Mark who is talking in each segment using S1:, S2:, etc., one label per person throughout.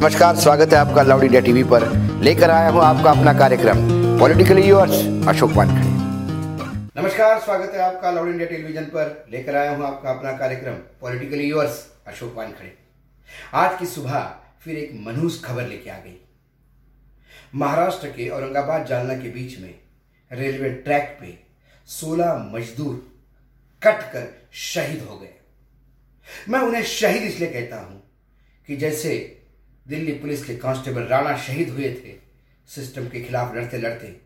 S1: नमस्कार, स्वागत है आपका लाउड इंडिया टीवी पर। लेकर आया हूँ आपका अपना कार्यक्रम, पॉलिटिकली यूर्स अशोक वानखड़े। नमस्कार, स्वागत है आपका लाउड इंडिया टेलीविज़न पर। लेकर आया हूँ आपका अपना कार्यक्रम, पॉलिटिकली यूर्स अशोक वानखड़े। आज की सुबह फिर एक मनहूस खबर लेके आ गई। महाराष्ट्र के औरंगाबाद जालना के बीच में रेलवे ट्रैक पे 16 मजदूर कट कर शहीद हो गए। मैं उन्हें शहीद इसलिए कहता हूँ कि जैसे दिल्ली पुलिस के कांस्टेबल राणा शहीद हुए थे। सिस्टम के खिलाफ लड़ते लड़ते,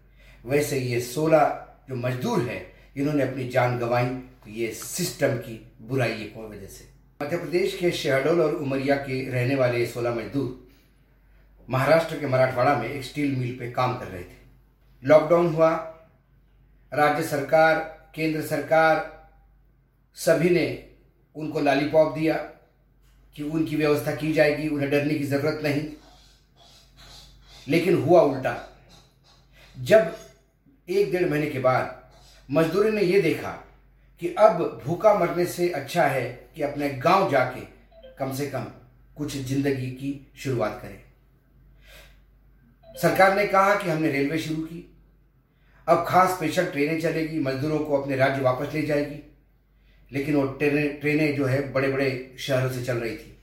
S1: वैसे ये 16 जो मजदूर हैं, इन्होंने अपनी जान गंवाई तो ये सिस्टम की बुराई की वजह से। मध्य प्रदेश के शहडोल और उमरिया के रहने वाले सोलह मजदूर महाराष्ट्र के मराठवाड़ा में एक स्टील मिल पे काम कर रहे थे। लॉकडाउन हुआ, राज्य सरकार, केंद्र सरकार, सभी ने उनको लालीपॉप दिया कि उनकी व्यवस्था की जाएगी, उन्हें डरने की ज़रूरत नहीं। लेकिन हुआ उल्टा। जब एक डेढ़ महीने के बाद मजदूरों ने यह देखा कि अब भूखा मरने से अच्छा है कि अपने गाँव जाके कम से कम कुछ ज़िंदगी की शुरुआत करें। सरकार ने कहा कि हमने रेलवे शुरू की। अब खास स्पेशल ट्रेनें चलेगी, मजदूरों को अपने राज्य वापस ले जाएगी। लेकिन वो ट्रेनें ट्रेनें जो है बड़े बड़े शहरों से चल रही थी।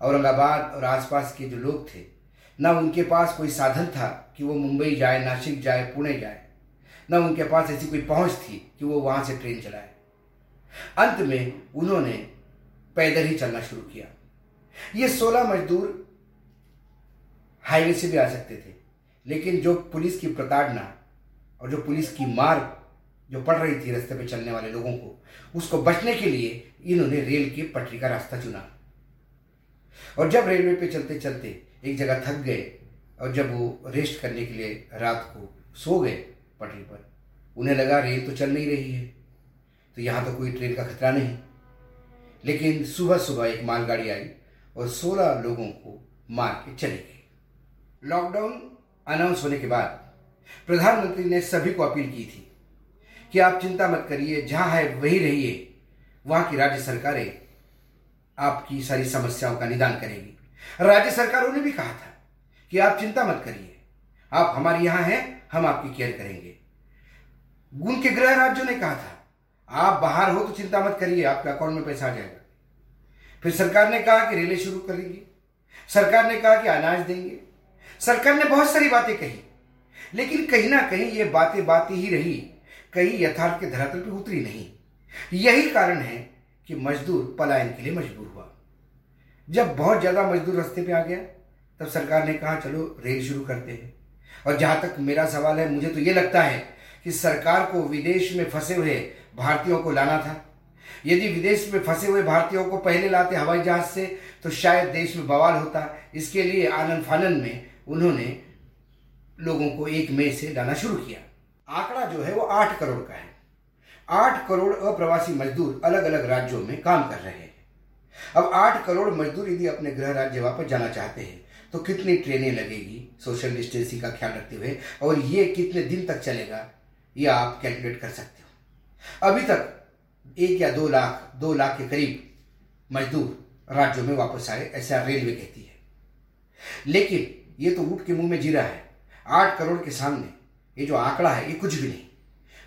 S1: औरंगाबाद और आसपास के जो लोग थे, ना उनके पास कोई साधन था कि वो मुंबई जाए, नासिक जाए, पुणे जाए। ना उनके पास ऐसी कोई पहुँच थी कि वो वहाँ से ट्रेन चलाए। अंत में उन्होंने पैदल ही चलना शुरू किया। ये सोलह मजदूर हाईवे से भी आ सकते थे, लेकिन जो पुलिस की प्रताड़ना और जो पुलिस की मार जो पड़ रही थी रास्ते पे चलने वाले लोगों को, उसको बचने के लिए इन्होंने रेल की पटरी का रास्ता चुना। और जब रेलवे पे चलते चलते एक जगह थक गए, और जब वो रेस्ट करने के लिए रात को सो गए पटरी पर, उन्हें लगा रेल तो चल नहीं रही है तो यहाँ तो कोई ट्रेन का खतरा नहीं। लेकिन सुबह सुबह एक मालगाड़ी आई और सोलह लोगों को मार के चली गई लॉकडाउन अनाउंस होने के बाद प्रधानमंत्री ने सभी को अपील की थी कि आप चिंता मत करिए, जहाँ है वही रहिए। वहाँ की राज्य सरकारें आपकी सारी समस्याओं का निदान करेगी। राज्य सरकारों ने भी कहा था कि आप चिंता मत करिए। आप हमारे यहाँ हैं, हम आपकी केयर करेंगे। उनके गृह राज्यों ने कहा था, आप बाहर हो तो चिंता मत करिए, आपके अकाउंट में पैसा आ जाएगा। फिर सरकार ने कहा कि रेलें शुरू करेंगे सरकार ने कहा कि अनाज देंगे। सरकार ने बहुत सारी बातें कही, लेकिन कहीं ना कहीं ये बातें बातें ही रही। कहीं यथार्थ के धरातल पर उतरी नहीं। यही कारण है कि मजदूर पलायन के लिए मजबूर हुआ। जब बहुत ज़्यादा मजदूर रास्ते पे आ गया, तब सरकार ने कहा, चलो, रेल शुरू करते हैं। और जहाँ तक मेरा सवाल है, मुझे तो ये लगता है कि सरकार को विदेश में फंसे हुए भारतीयों को लाना था। यदि विदेश में फंसे हुए भारतीयों को पहले लाते हवाई जहाज़ से तो शायद देश में बवाल होता। इसके लिए आनंद फानंद में उन्होंने लोगों को एक मई से लाना शुरू किया। आंकड़ा जो है वो आठ करोड़ का है। आठ करोड़ अप्रवासी मजदूर अलग अलग राज्यों में काम कर रहे हैं। अब आठ करोड़ मजदूर यदि अपने गृह राज्य वापस जाना चाहते हैं तो कितनी ट्रेनें लगेगी? सोशल डिस्टेंसिंग का ख्याल रखते हुए, और ये कितने दिन तक चलेगा? ये आप कैलकुलेट कर सकते हो। अभी तक एक या दो लाख दो लाख के करीब मजदूर राज्यों में वापस आए, ऐसा रेलवे कहती है। लेकिन ये तो ऊट के मुँह में जीरा है। आठ करोड़ के सामने ये जो आंकड़ा है, ये कुछ भी नहीं।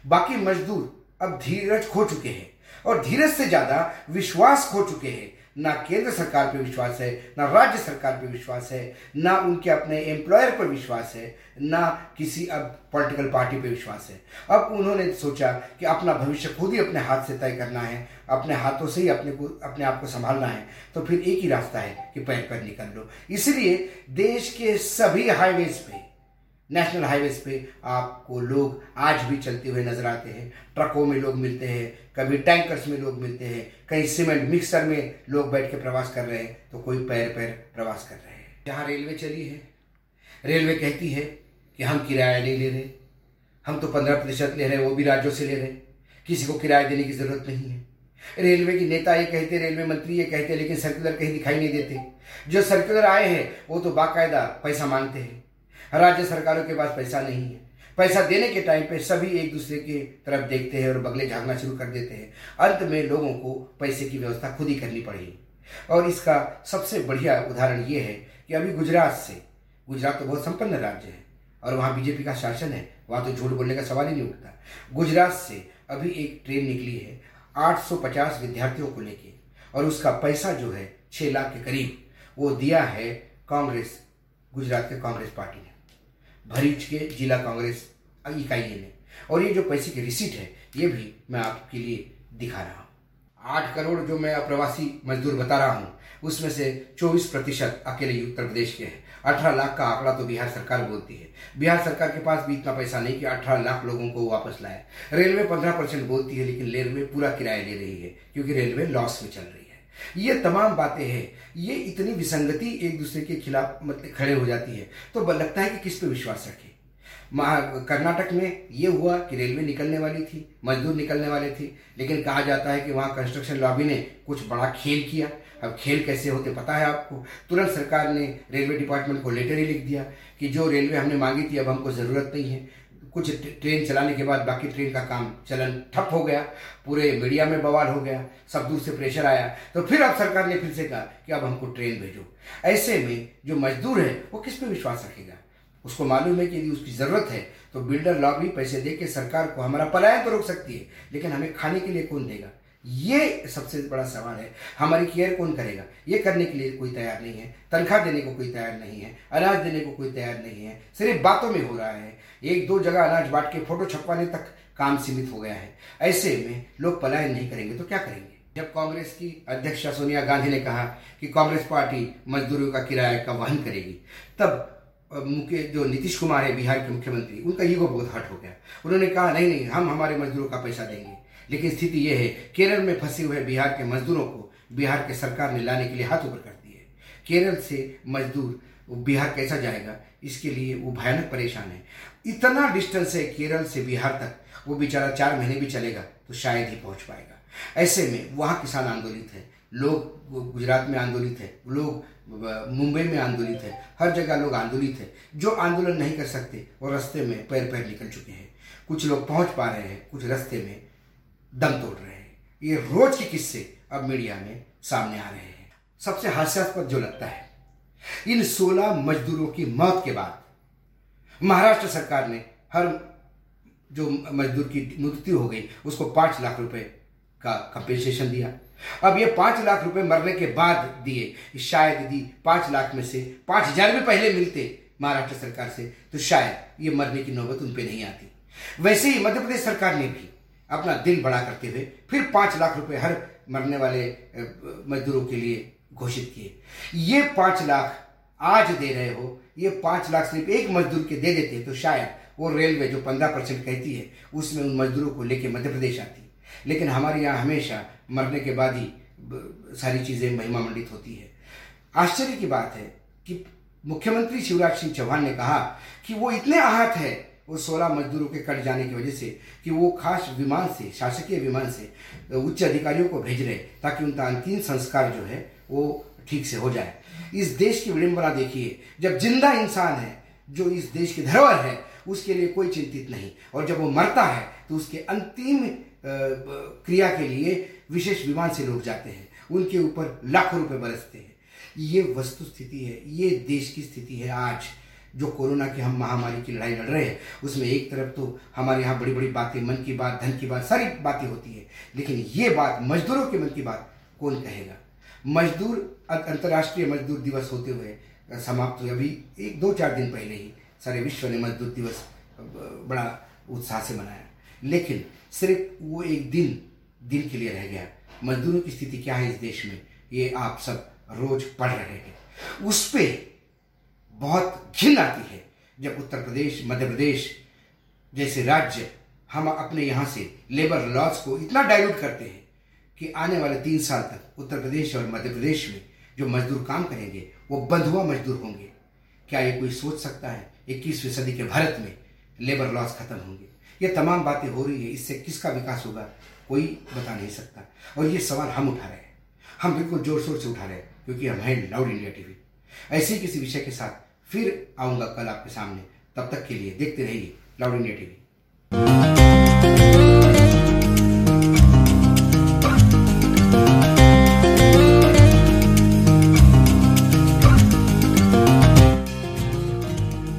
S1: बाकी मजदूर अब धीरज खो चुके हैं और धीरज से ज़्यादा विश्वास खो चुके हैं। ना केंद्र सरकार पर विश्वास है, ना राज्य सरकार पर विश्वास है, ना उनके अपने एम्प्लॉयर पर विश्वास है, ना किसी अब पॉलिटिकल पार्टी पर विश्वास है। अब उन्होंने सोचा कि अपना भविष्य खुद ही अपने हाथ से तय करना है, अपने हाथों से ही अपने को, अपने आप को संभालना है तो फिर एक ही रास्ता है कि पैर पैर निकल लो। इसलिए देश के सभी हाईवेज पे नेशनल हाईवेज पे आपको लोग आज भी चलते हुए नज़र आते हैं। ट्रकों में लोग मिलते हैं, कभी टैंकर्स में लोग मिलते हैं, कहीं सीमेंट मिक्सर में लोग बैठ के प्रवास कर रहे हैं तो कोई पैर पैर प्रवास कर रहे हैं। जहाँ रेलवे चली है, रेलवे कहती है कि हम किराया नहीं ले रहे। हम तो पंद्रह प्रतिशत ले रहे हैं, वो भी राज्यों से ले रहे हैं। किसी को किराया देने की ज़रूरत नहीं है। रेलवे की नेता ये कहते, रेलवे मंत्री ये कहते, लेकिन सर्कुलर कहीं दिखाई नहीं देते। जो सर्कुलर आए हैं, वो तो बाकायदा पैसा मांगते हैं। राज्य सरकारों के पास पैसा नहीं है। पैसा देने के टाइम पे सभी एक दूसरे की तरफ़ देखते हैं और बगले झांकना शुरू कर देते हैं। अंत में लोगों को पैसे की व्यवस्था खुद ही करनी पड़ेगी। और इसका सबसे बढ़िया उदाहरण ये है कि अभी गुजरात से, गुजरात तो बहुत संपन्न राज्य है और वहाँ बीजेपी का शासन है, वहाँ तो झूठ बोलने का सवाल ही नहीं उठता। गुजरात से अभी एक ट्रेन निकली है 850 विद्यार्थियों को लेके और उसका पैसा जो है छः लाख के करीब वो दिया है कांग्रेस, गुजरात के कांग्रेस पार्टी ने। भरीच के जिला कांग्रेस इकाई ने। और ये जो पैसे की रिसीट है, ये भी मैं आपके लिए दिखा रहा हूँ। आठ करोड़ जो मैं अप्रवासी मजदूर बता रहा हूँ, उसमें से 24 प्रतिशत अकेले उत्तर प्रदेश के हैं। अठारह लाख का आंकड़ा तो बिहार सरकार बोलती है। बिहार सरकार के पास भी इतना पैसा नहीं कि अठारह लाख लोगों को वापस लाए। रेलवे पंद्रह परसेंट बोलती है, लेकिन रेलवे पूरा किराया ले रही है, क्योंकि रेलवे लॉस में चल रही है। ये तमाम बातें हैं। ये इतनी विसंगति एक दूसरे के खिलाफ मतलब खड़े हो जाती है। तो लगता है कि किस पे विश्वास रखें। कर्नाटक में ये हुआ कि रेलवे निकलने वाली थी, मजदूर निकलने वाले थे, लेकिन कहा जाता है कि वहाँ कंस्ट्रक्शन लॉबी ने कुछ बड़ा खेल किया। अब खेल कैसे होते पता है आपको? तुरंत सरकार ने रेलवे डिपार्टमेंट को लेटर ही लिख दिया कि जो रेलवे हमने मांगी थी, अब हमको ज़रूरत नहीं है। कुछ ट्रेन चलाने के बाद बाकी ट्रेन का काम चलन ठप हो गया, पूरे मीडिया में बवाल हो गया, सब दूर से प्रेशर आया। तो फिर अब सरकार ने फिर से कहा कि अब हमको ट्रेन भेजो। ऐसे में जो मजदूर है, वो किस पे विश्वास रखेगा? उसको मालूम है कि यदि उसकी ज़रूरत है तो बिल्डर लॉबी पैसे दे के सरकार को हमारा पलायन तो रोक सकती है, लेकिन हमें खाने के लिए कौन देगा? ये सबसे बड़ा सवाल है, हमारी केयर कौन करेगा? ये करने के लिए कोई तैयार नहीं है, तनख्वाह देने को कोई तैयार नहीं है, अनाज देने को कोई तैयार नहीं है, सिर्फ़ बातों में हो रहा है। एक दो जगह अनाज बांट के फ़ोटो छपवाने तक काम सीमित हो गया है। ऐसे में लोग पलायन नहीं करेंगे तो क्या करेंगे? जब कांग्रेस की अध्यक्ष सोनिया गांधी ने कहा कि कांग्रेस पार्टी मजदूरों का किराया का वहन करेगी, तब मुख्य जो नीतीश कुमार है, बिहार के मुख्यमंत्री, उनका ईगो बहुत हट हो गया। उन्होंने कहा, नहीं नहीं, हम हमारे मजदूरों का पैसा देंगे। लेकिन स्थिति यह है, केरल में फंसे हुए बिहार के मजदूरों को बिहार के सरकार ने लाने के लिए हाथ ऊपर कर दिए केरल से मजदूर बिहार कैसा जाएगा, इसके लिए वो भयानक परेशान है। इतना डिस्टेंस है केरल से बिहार तक, वो बेचारा चार महीने भी चलेगा तो शायद ही पहुँच पाएगा। ऐसे में वहाँ किसान आंदोलित है, लोग गुजरात में आंदोलित है, लोग मुंबई में आंदोलित है, हर जगह लोग आंदोलित है। जो आंदोलन नहीं कर सकते, वो रास्ते में पैर पैर निकल चुके हैं। कुछ लोग पहुँच पा रहे हैं, कुछ रास्ते में दम तोड़ रहे हैं। ये रोज के किस्से अब मीडिया में सामने आ रहे हैं। सबसे हास्यास्पद जो लगता है, इन 16 मजदूरों की मौत के बाद महाराष्ट्र सरकार ने हर जो मजदूर की मृत्यु हो गई, उसको पाँच लाख रुपए का कंपेंसेशन दिया। अब ये पाँच लाख रुपए मरने के बाद दिए। शायद यदि पाँच लाख में से पाँच हज़ार भी पहले मिलते महाराष्ट्र सरकार से तो शायद ये मरने की नौबत उन पर नहीं आती। वैसे ही मध्य प्रदेश सरकार ने भी अपना दिल बड़ा करते हुए फिर पाँच लाख रुपए हर मरने वाले मजदूरों के लिए घोषित किए। ये पाँच लाख आज दे रहे हो, ये पाँच लाख सिर्फ़ एक मजदूर के दे देते तो शायद वो रेलवे जो पंद्रह परसेंट कहती है, उसमें उन मजदूरों को लेके मध्य प्रदेश आती लेकिन हमारे यहाँ हमेशा मरने के बाद ही सारी चीज़ें महिमा मंडित होती है। आश्चर्य की बात है कि मुख्यमंत्री शिवराज सिंह चौहान ने कहा कि वो इतने आहत है वो सोलह मजदूरों के कट जाने की वजह से कि वो खास विमान से, शासकीय विमान से, उच्च अधिकारियों को भेज रहे ताकि उनका अंतिम संस्कार जो है वो ठीक से हो जाए। इस देश की विडंबना देखिए, जब ज़िंदा इंसान है, जो इस देश की धरोहर है, उसके लिए कोई चिंतित नहीं। और जब वो मरता है तो उसके अंतिम क्रिया के लिए विशेष विमान से लोग जाते हैं। उनके ऊपर लाखों रुपए बरसते हैं। ये वस्तु स्थिति है, ये देश की स्थिति है आज। जो कोरोना की हम महामारी की लड़ाई लड़ रहे हैं, उसमें एक तरफ़ तो हमारे यहाँ बड़ी बड़ी बातें, मन की बात, धन की बात, सारी बातें होती है। लेकिन ये बात मजदूरों के मन की बात कौन कहेगा? मजदूर अंतर्राष्ट्रीय मजदूर दिवस होते हुए समाप्त हुए अभी एक, दो, चार दिन पहले ही सारे विश्व ने मजदूर दिवस बड़ा उत्साह से मनाया। लेकिन सिर्फ़ वो एक दिन दिन के लिए रह गया। मजदूरों की स्थिति क्या है इस देश में? ये आप सब रोज पढ़ रहे हैं। उस पर बहुत घिन आती है जब उत्तर प्रदेश, मध्य प्रदेश जैसे राज्य हम अपने यहाँ से लेबर लॉज को इतना डायल्यूट करते हैं कि आने वाले तीन साल तक उत्तर प्रदेश और मध्य प्रदेश में जो मजदूर काम करेंगे, वो बंधुआ मजदूर होंगे। क्या ये कोई सोच सकता है इक्कीसवीं सदी के भारत में लेबर लॉस खत्म होंगे? ये तमाम बातें हो रही है, इससे किसका विकास होगा, कोई बता नहीं सकता। और ये सवाल हम उठा रहे हैं। हम बिल्कुल ज़ोर शोर से उठा रहे हैं, क्योंकि हम हैं लाउड इंडिया टीवी ऐसे किसी विषय के साथ फिर आऊँगा कल आपके सामने। तब तक के लिए देखते रहिए लाउड इंडिया टीवी।